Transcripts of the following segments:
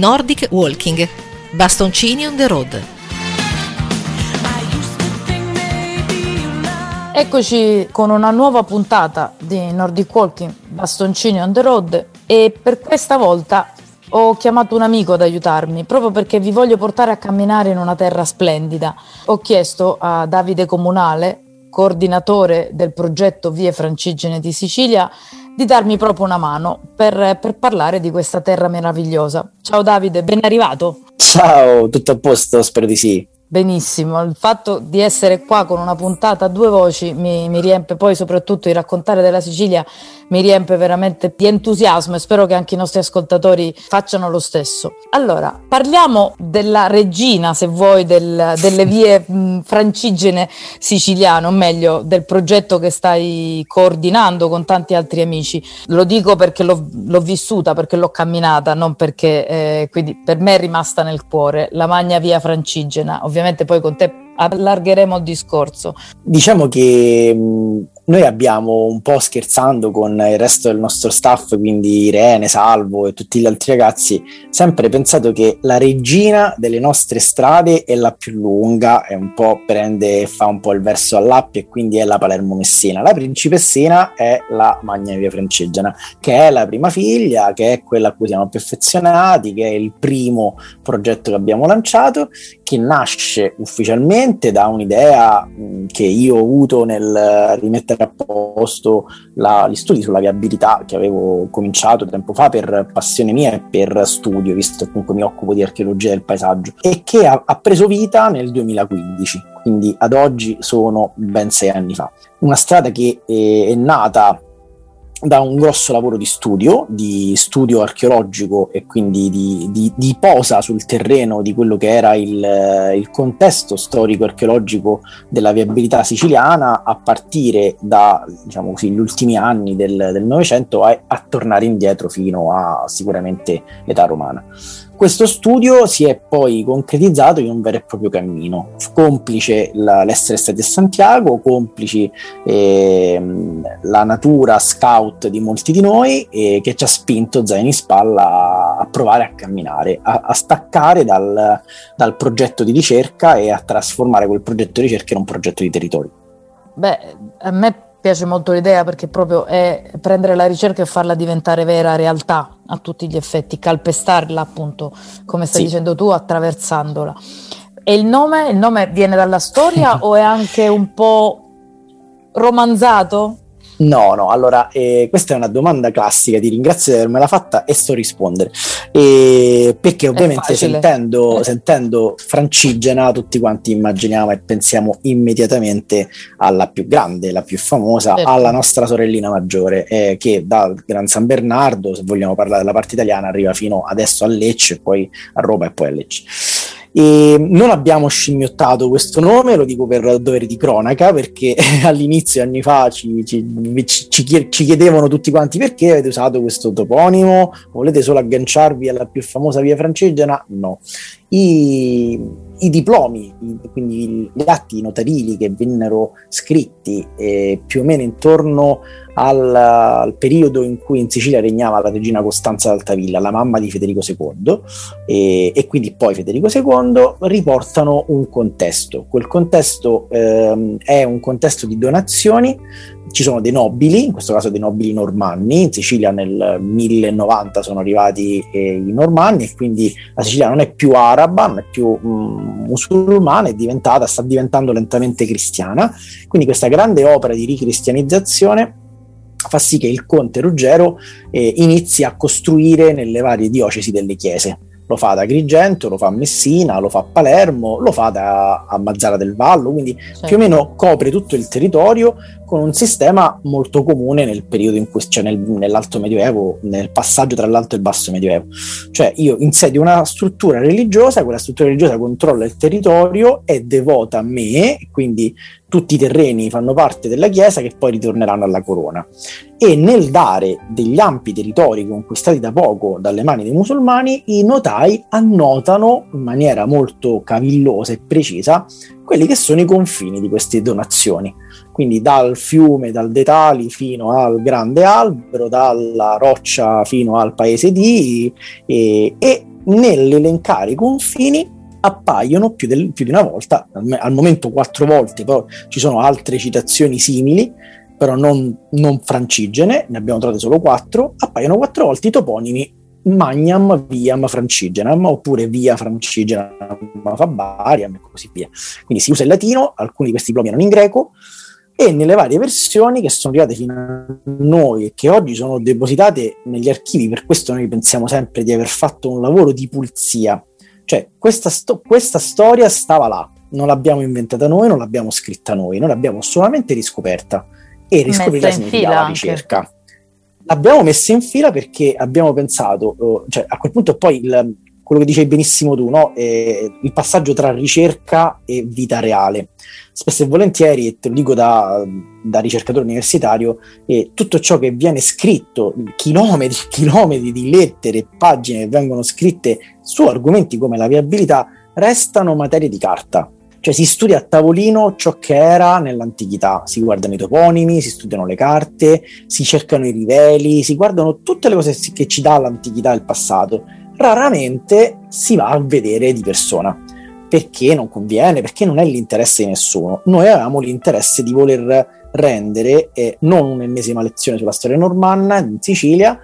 Nordic Walking, bastoncini on the road. Eccoci con una nuova puntata di Nordic Walking, bastoncini on the road e per questa volta ho chiamato un amico ad aiutarmi proprio perché vi voglio portare a camminare in una terra splendida. Ho chiesto a Davide Comunale, coordinatore del progetto Vie Francigene di Sicilia, di darmi proprio una mano per, per, parlare di questa terra meravigliosa. Ciao Davide, ben arrivato. Ciao, tutto a posto? Spero di sì. Benissimo, il fatto di essere qua con una puntata a due voci mi, mi, riempie, poi soprattutto di raccontare della Sicilia mi riempie veramente di entusiasmo e spero che anche i nostri ascoltatori facciano lo stesso. Allora, parliamo della regina, se vuoi, del, delle vie mh, francigene siciliane, o meglio, del progetto che stai coordinando con tanti altri amici. Lo dico perché l'ho, l'ho vissuta, perché l'ho camminata, non perché, eh, quindi per me è rimasta nel cuore, la Magna Via Francigena, ovviamente ovviamente poi con te allargheremo il discorso. Diciamo che noi abbiamo un po' scherzando con il resto del nostro staff, quindi Irene, Salvo e tutti gli altri ragazzi, sempre pensato che la regina delle nostre strade è la più lunga, è un po' prende e fa un po' il verso all'appio e quindi è la Palermo Messina. La principessina è la Magna Via Francigena, che è la prima figlia, che è quella a cui siamo più affezionati, che è il primo progetto che abbiamo lanciato, che nasce ufficialmente da un'idea mh, che io ho avuto nel rimettere a posto la, gli studi sulla viabilità che avevo cominciato tempo fa per passione mia e per studio, visto che comunque mi occupo di archeologia del paesaggio, e che ha, ha preso vita nel 2015, quindi ad oggi sono ben sei anni fa. Una strada che è, è nata da un grosso lavoro di studio, di studio archeologico e quindi di, di, di posa sul terreno di quello che era il, il contesto storico-archeologico della viabilità siciliana a partire da diciamo ultimi anni del Novecento a, a tornare indietro fino a sicuramente l'età romana. Questo studio si è poi concretizzato in un vero e proprio cammino, complice la, l'essere stati a Santiago, complici eh, la natura scout di molti di noi eh, che ci ha spinto zaino in spalla a, provare a camminare, a, a staccare dal, dal progetto di ricerca e a trasformare quel progetto di ricerca in un progetto di territorio. Beh, a me piace molto l'idea perché proprio è prendere la ricerca e farla diventare vera realtà a tutti gli effetti, calpestarla appunto, come stai sì. dicendo tu, attraversandola. E il nome, il nome viene dalla storia o è anche un po' romanzato? No, no, allora eh, questa è una domanda classica, ti ringrazio di avermela fatta e sto a rispondere. Eh, perché ovviamente sentendo, sentendo Francigena tutti quanti immaginiamo e pensiamo immediatamente alla più grande, la più famosa, certo. alla nostra sorellina maggiore, eh, che dal Gran San Bernardo, se vogliamo parlare della parte italiana, arriva fino adesso a Lecce, poi a Roma e poi a Lecce. E non abbiamo scimmiottato questo nome, lo dico per dovere di cronaca, perché all'inizio, anni fa, ci, ci, ci, ci, chiedevano tutti quanti perché avete usato questo toponimo, volete solo agganciarvi alla più famosa via francigena? No. I, i diplomi, quindi gli atti notarili che vennero scritti eh, più o meno intorno al, al, periodo in cui in Sicilia regnava la regina Costanza d'Altavilla, la mamma di Federico II, e, e quindi poi Federico II, riportano un contesto. Quel contesto ehm, è un contesto di donazioni ci sono dei nobili, in questo caso dei nobili normanni, in Sicilia nel 1090 sono arrivati eh, i normanni e quindi la Sicilia non è più araba, non è più mm, musulmana, è diventata, sta diventando lentamente cristiana, quindi questa grande opera di ricristianizzazione fa sì che il conte Ruggero eh, inizi a costruire nelle varie diocesi delle chiese lo fa ad Agrigento, lo fa a Messina, lo fa a Palermo, lo fa da, a Mazzara del Vallo, quindi certo. più o meno copre tutto il territorio con un sistema molto comune nel periodo in cui, cioè nel, nell'alto medioevo, nel passaggio tra l'alto e il basso medioevo. Cioè io insedio una struttura religiosa, quella struttura religiosa controlla il territorio, è devota a me, quindi tutti i terreni fanno parte della Chiesa che poi ritorneranno alla corona. E nel dare degli ampi territori conquistati da poco dalle mani dei musulmani, i notai annotano in maniera molto cavillosa e precisa quelli che sono i confini di queste donazioni. Quindi dal fiume, dal Detali fino al grande albero, dalla roccia fino al paese di e, e nell'elencare i confini appaiono più, del, più, di una volta, al, momento quattro volte, poi ci sono altre citazioni simili, però non, non francigene, ne abbiamo trovate solo quattro, appaiono quattro volte i toponimi Magnam, Viam, Francigenam, oppure Via Francigenam, Fabariam e così via. Quindi si usa il latino, alcuni di questi diplomi erano in greco, e nelle varie versioni che sono arrivate fino a noi e che oggi sono depositate negli archivi, per questo noi pensiamo sempre di aver fatto un lavoro di pulizia. Cioè, questa, sto- questa storia stava là, non l'abbiamo inventata noi, non l'abbiamo scritta noi, noi l'abbiamo solamente riscoperta e riscoprirla significa la ricerca. Anche l'abbiamo messa in fila perché abbiamo pensato, uh, cioè a quel punto poi il, quello che dicevi benissimo tu, no? eh, il passaggio tra ricerca e vita reale. Spesso e volentieri, e te lo dico da, da ricercatore universitario, eh, tutto ciò che viene scritto, chilometri e chilometri di lettere pagine che vengono scritte su argomenti come la viabilità, restano materie di carta cioè si studia a tavolino ciò che era nell'antichità, si guardano i toponimi, si studiano le carte, si cercano i riveli, si guardano tutte le cose che ci dà l'antichità e il passato. Raramente si va a vedere di persona, perché non conviene, perché non è l'interesse di nessuno. Noi avevamo l'interesse di voler rendere eh, non un'ennesima lezione sulla storia normanna in Sicilia,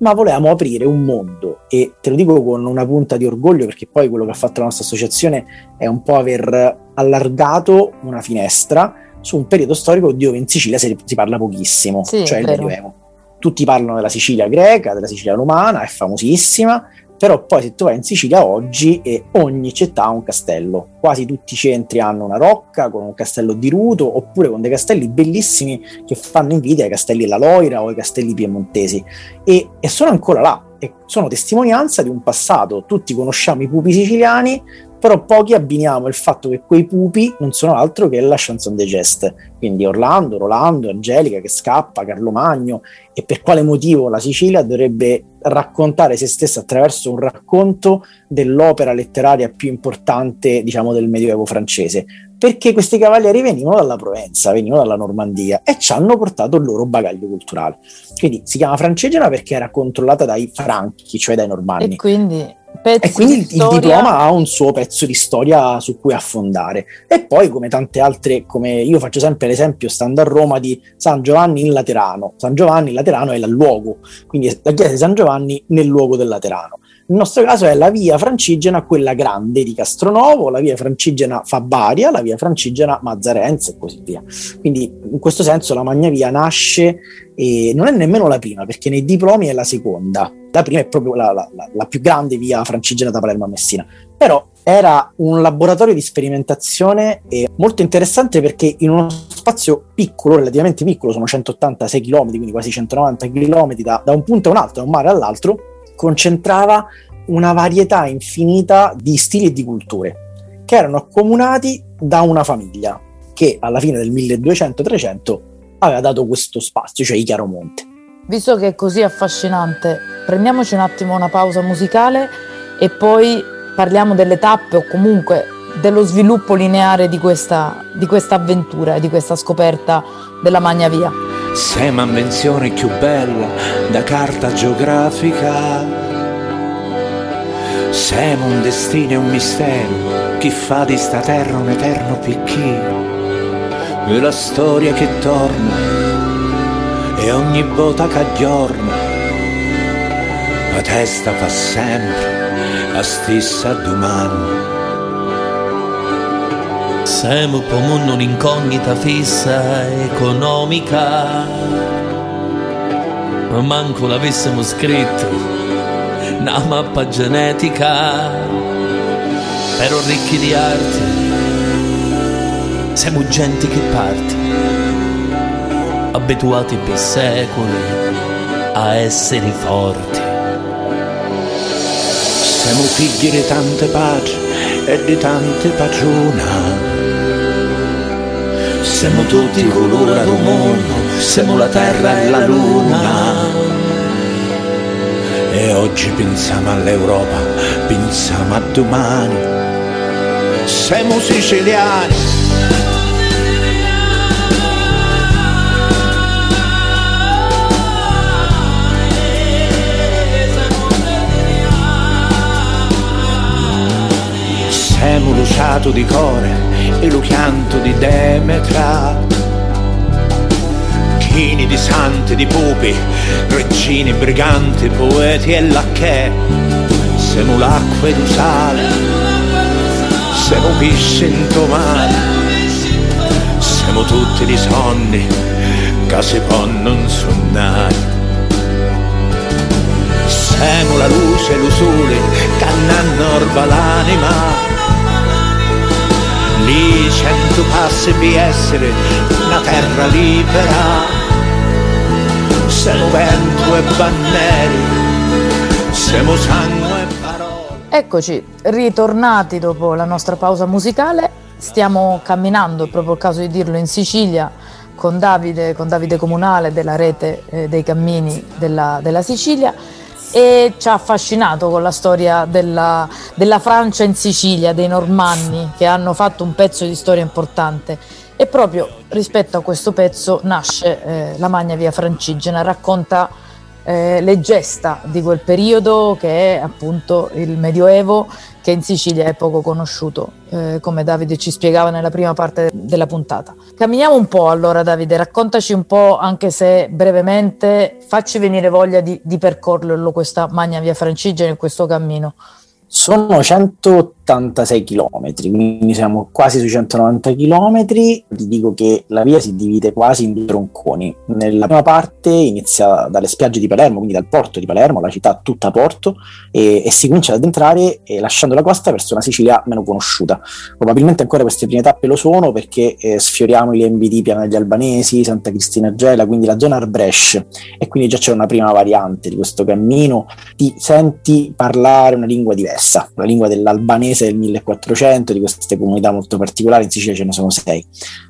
ma volevamo aprire un mondo e te lo dico con una punta di orgoglio perché poi quello che ha fatto la nostra associazione è un po' aver allargato una finestra su un periodo storico dove in Sicilia si, si parla pochissimo, sì, cioè il Medioevo. Tutti parlano della Sicilia greca, della Sicilia romana, è famosissima, però poi se tu vai in Sicilia oggi e ogni città ha un castello, quasi tutti i centri hanno una rocca con un castello di Ruto oppure con dei castelli bellissimi che fanno invidia ai castelli della Loira o ai castelli piemontesi. E, e sono ancora là e sono testimonianza di un passato, tutti conosciamo i pupi siciliani, però pochi abbiniamo il fatto che quei pupi non sono altro che la chanson de geste, quindi Orlando, Rolando, Angelica che scappa, Carlo Magno, e per quale motivo la Sicilia dovrebbe raccontare se stessa attraverso un racconto dell'opera letteraria più importante, diciamo, del Medioevo francese, perché questi cavalieri venivano dalla Provenza, venivano dalla Normandia e ci hanno portato il loro bagaglio culturale. Quindi si chiama francigena perché era controllata dai franchi, cioè dai normanni. E quindi e quindi il, il, diploma ha un suo pezzo di storia su cui affondare. E poi, come tante altre, come io faccio sempre l'esempio, stando a Roma, di San Giovanni in Laterano. San Giovanni in Laterano è il luogo, quindi la chiesa di San Giovanni nel luogo del Laterano. Nel nostro caso è la via Francigena, quella grande di Castronovo, la via Francigena Fabaria, la via Francigena Mazzarenza e così via. Quindi in questo senso la Magna Via nasce e non è nemmeno la prima, perché nei diplomi è la seconda. La prima è proprio la, la, la più grande via Francigena da Palermo a Messina. Però era un laboratorio di sperimentazione molto interessante perché in uno spazio piccolo, relativamente piccolo, sono 186 km, quindi quasi 190 km da, da un punto a un altro, da un mare all'altro, concentrava una varietà infinita di stili e di culture che erano accomunati da una famiglia che alla fine del 1200-300 aveva dato questo spazio, cioè i Chiaromonte. Visto che è così affascinante, prendiamoci un attimo una pausa musicale e poi parliamo delle tappe o comunque dello sviluppo lineare di questa, di questa avventura e di questa scoperta della Magna Via. Sei un'invenzione più bella da carta geografica. Siamo un destino e un mistero, chi fa di sta terra un eterno picchino. E la storia che torna, e ogni bota che aggiorna, la testa fa sempre la stessa domanda siamo come un'incognita fissa economica. Ma manco l'avessimo scritto, una mappa genetica. Però ricchi di arte, siamo gente che parte, abituati per secoli a essere forti. Siamo figli di tante pace e di tante padrone siamo tutti colora d'un mondo, siamo la terra e la luna. E oggi pensiamo all'Europa, pensiamo a domani. Siamo siciliani bruciato di core e lo chianto di Demetra. Chini di santi, di pupi, regini, briganti, poeti e lacchè. Siamo l'acqua ed sale, siamo pisci in mare, siamo tutti di sonni che si possono suonare. Siamo la luce e l'usure che hanno l'anima lì cento per essere una terra libera. Siamo vento e banneri siamo sangue e parole. Eccoci ritornati dopo la nostra pausa musicale. Stiamo camminando è proprio il caso di dirlo in Sicilia con Davide, con Davide Comunale della rete eh, dei cammini della, della Sicilia e ci ha affascinato con la storia della, della, Francia in Sicilia, dei Normanni che hanno fatto un pezzo di storia importante. E proprio rispetto a questo pezzo nasce eh, la Magna Via Francigena, racconta eh, le gesta di quel periodo che è appunto il Medioevo che in Sicilia è poco conosciuto, eh, come Davide ci spiegava nella prima parte della puntata. Camminiamo un po' allora Davide, raccontaci un po', anche se brevemente, facci venire voglia di, di percorrerlo questa Magna Via Francigena in questo cammino. Sono 186 km, quindi siamo quasi sui 190 km. Ti dico che la via si divide quasi in due tronconi. Nella prima parte inizia dalle spiagge di Palermo, quindi dal porto di Palermo, la città tutta porto, e, e si comincia ad entrare eh, lasciando la costa verso una Sicilia meno conosciuta. Probabilmente ancora queste prime tappe lo sono perché eh, sfioriamo i lembi di Piana degli Albanesi, Santa Cristina Gela, quindi la zona Arbresh, e quindi già c'è una prima variante di questo cammino. Ti senti parlare una lingua diversa, la lingua dell'albanese del 1400, di queste comunità molto particolari, in Sicilia ce ne sono sei.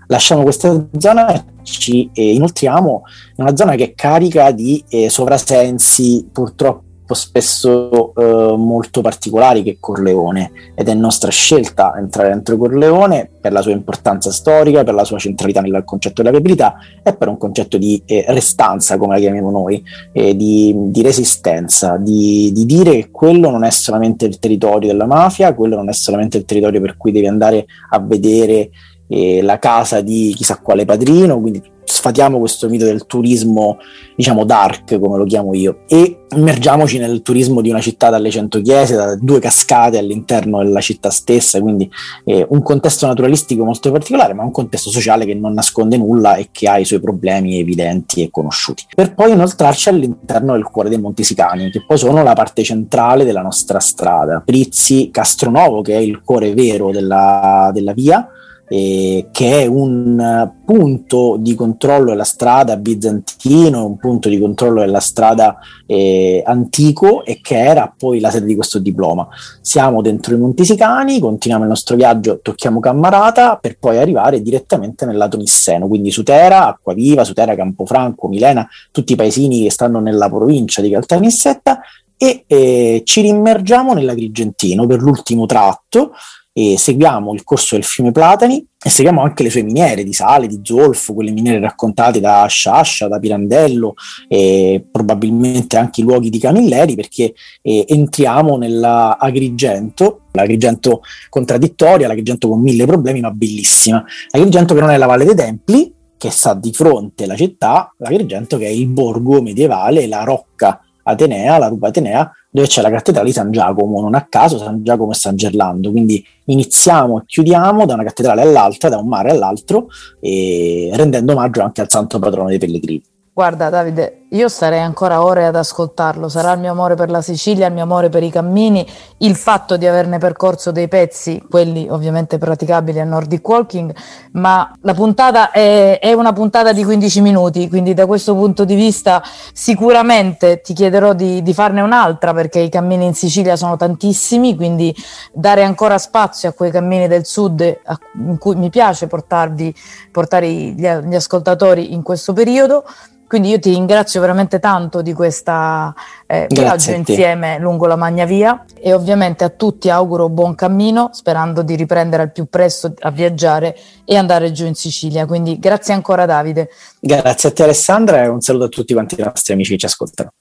Lasciamo questa zona e ci eh, inoltriamo in una zona che è carica di eh, sovrasensi purtroppo spesso eh, molto particolari che Corleone. Ed è nostra scelta entrare dentro Corleone per la sua importanza storica, per la sua centralità nel concetto della viabilità e per un concetto di eh, restanza, come la chiamiamo noi, eh, di, di, resistenza, di, di, dire che quello non è solamente il territorio della mafia, quello non è solamente il territorio per cui devi andare a vedere eh, la casa di chissà quale padrino, quindi sfatiamo questo mito del turismo, diciamo dark, come lo chiamo io, e immergiamoci nel turismo di una città dalle cento chiese, da due cascate all'interno della città stessa, quindi eh, un contesto naturalistico molto particolare, ma un contesto sociale che non nasconde nulla e che ha i suoi problemi evidenti e conosciuti. Per poi inoltrarci all'interno del cuore dei Monti Sicani, che poi sono la parte centrale della nostra strada. Prizzi, Castronovo, che è il cuore vero della, della via, eh, che è un punto di controllo della strada bizantino, un punto di controllo della strada eh, antico e che era poi la sede di questo diploma. Siamo dentro i Monti Sicani, continuiamo il nostro viaggio, tocchiamo Cammarata per poi arrivare direttamente nel lato nisseno, quindi Sutera, Acquaviva, Sutera, Campofranco, Milena, tutti i paesini che stanno nella provincia di Caltanissetta e eh, ci rimmergiamo nell'Agrigentino per l'ultimo tratto e seguiamo il corso del fiume Platani e seguiamo anche le sue miniere di sale, di zolfo, quelle miniere raccontate da Sciascia, da Pirandello e probabilmente anche i luoghi di Camilleri perché eh, entriamo nell'Agrigento, l'Agrigento contraddittoria, l'Agrigento con mille problemi ma bellissima, l'Agrigento che non è la Valle dei Templi, che sta di fronte alla città, l'Agrigento che è il borgo medievale, la rocca Atenea, la rupa Atenea, dove c'è la cattedrale di San Giacomo, non a caso San Giacomo e San Gerlando, quindi iniziamo e chiudiamo da una cattedrale all'altra, da un mare all'altro, rendendo omaggio anche al santo patrono dei pellegrini. Guarda Davide, io starei ancora ore ad ascoltarlo, sarà il mio amore per la Sicilia, il mio amore per i cammini, il fatto di averne percorso dei pezzi, quelli ovviamente praticabili a Nordic Walking, ma la puntata è, è una puntata di 15 minuti, quindi da questo punto di vista sicuramente ti chiederò di, di farne un'altra perché i cammini in Sicilia sono tantissimi, quindi dare ancora spazio a quei cammini del sud a, in cui mi piace portarvi, portare gli, gli ascoltatori in questo periodo. Quindi io ti ringrazio veramente tanto di questo eh, viaggio insieme lungo la Magna Via e ovviamente a tutti auguro buon cammino sperando di riprendere al più presto a viaggiare e andare giù in Sicilia. Quindi grazie ancora Davide. Grazie a te Alessandra e un saluto a tutti quanti i nostri amici che ci ascoltano.